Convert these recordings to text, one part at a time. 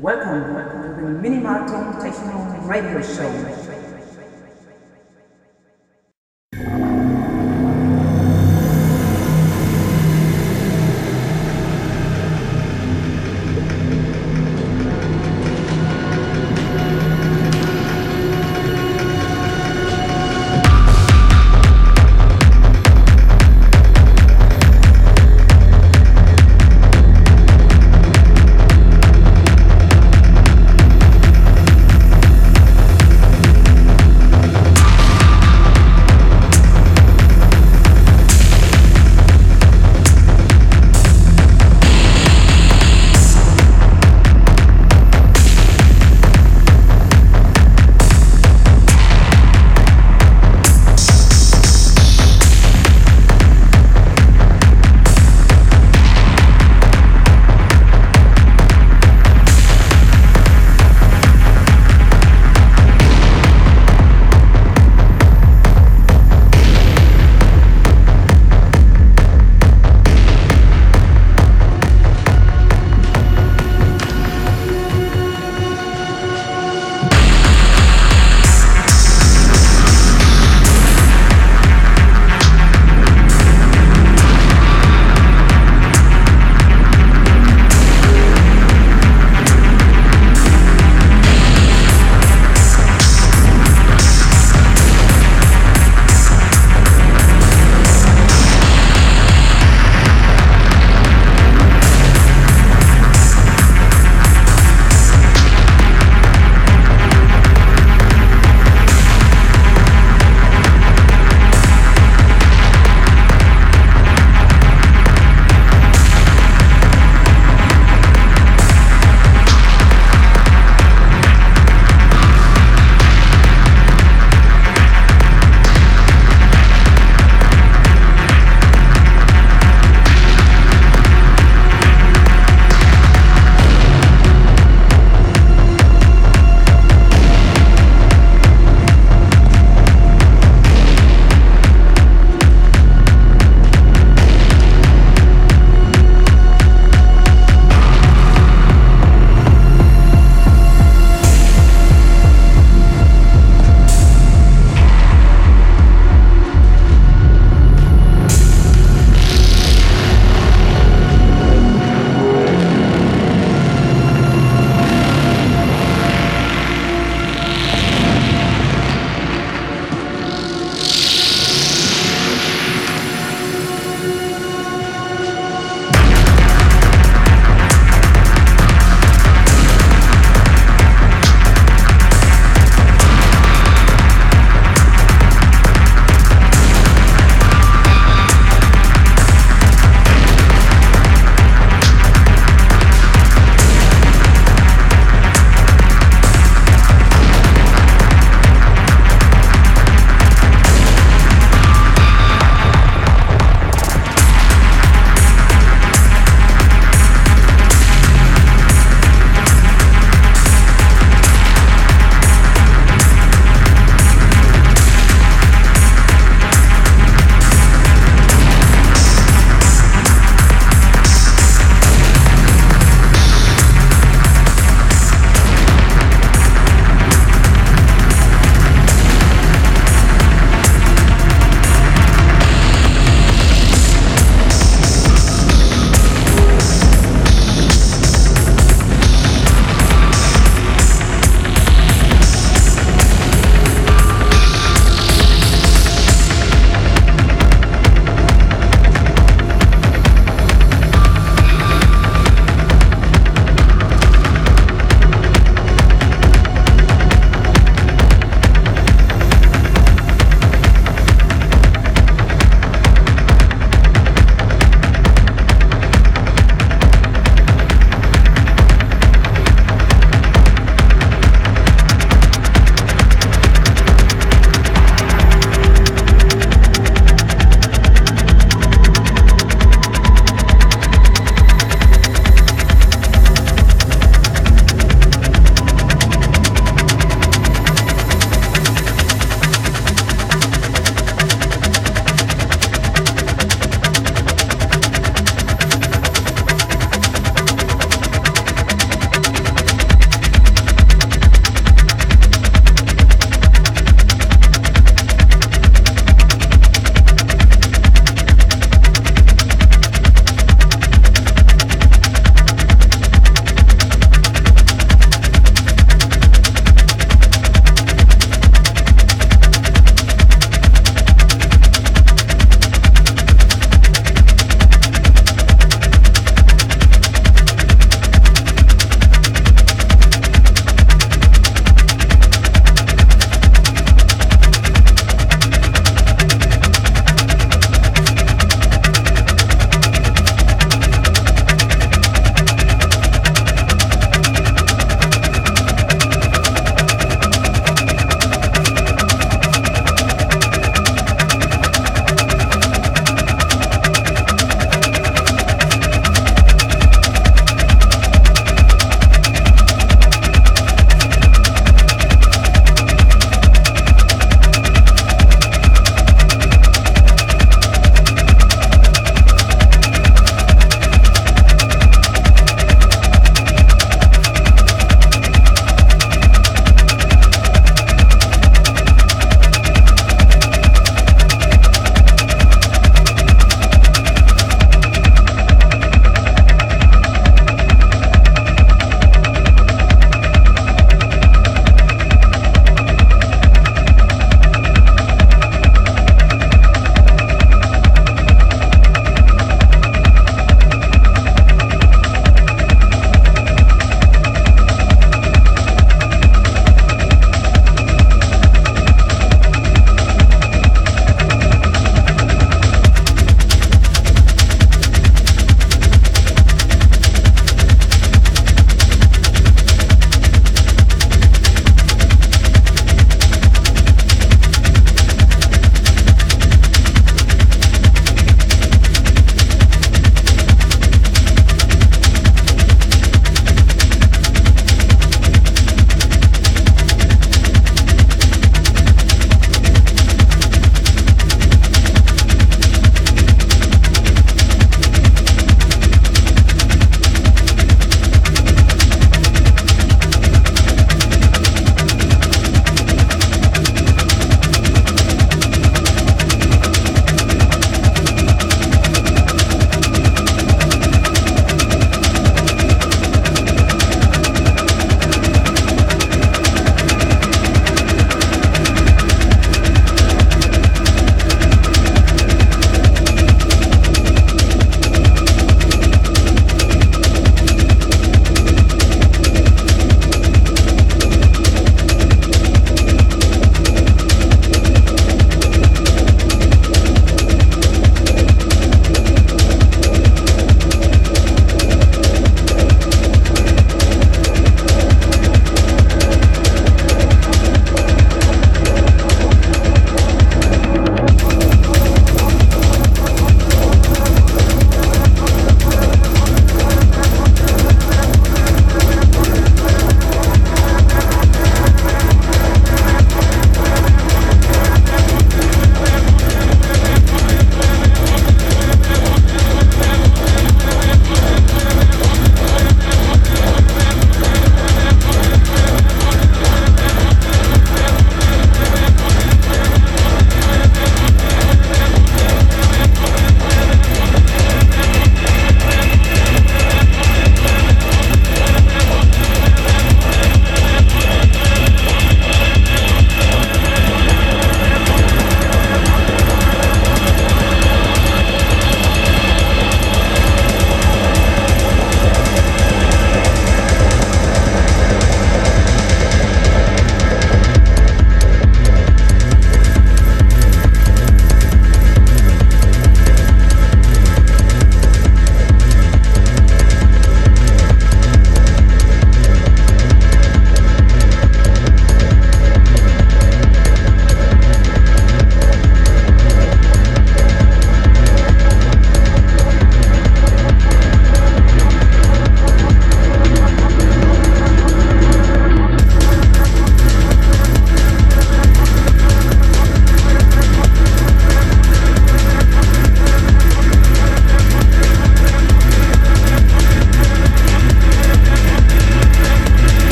Welcome, to the Minimal Techno Radio Show.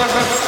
Take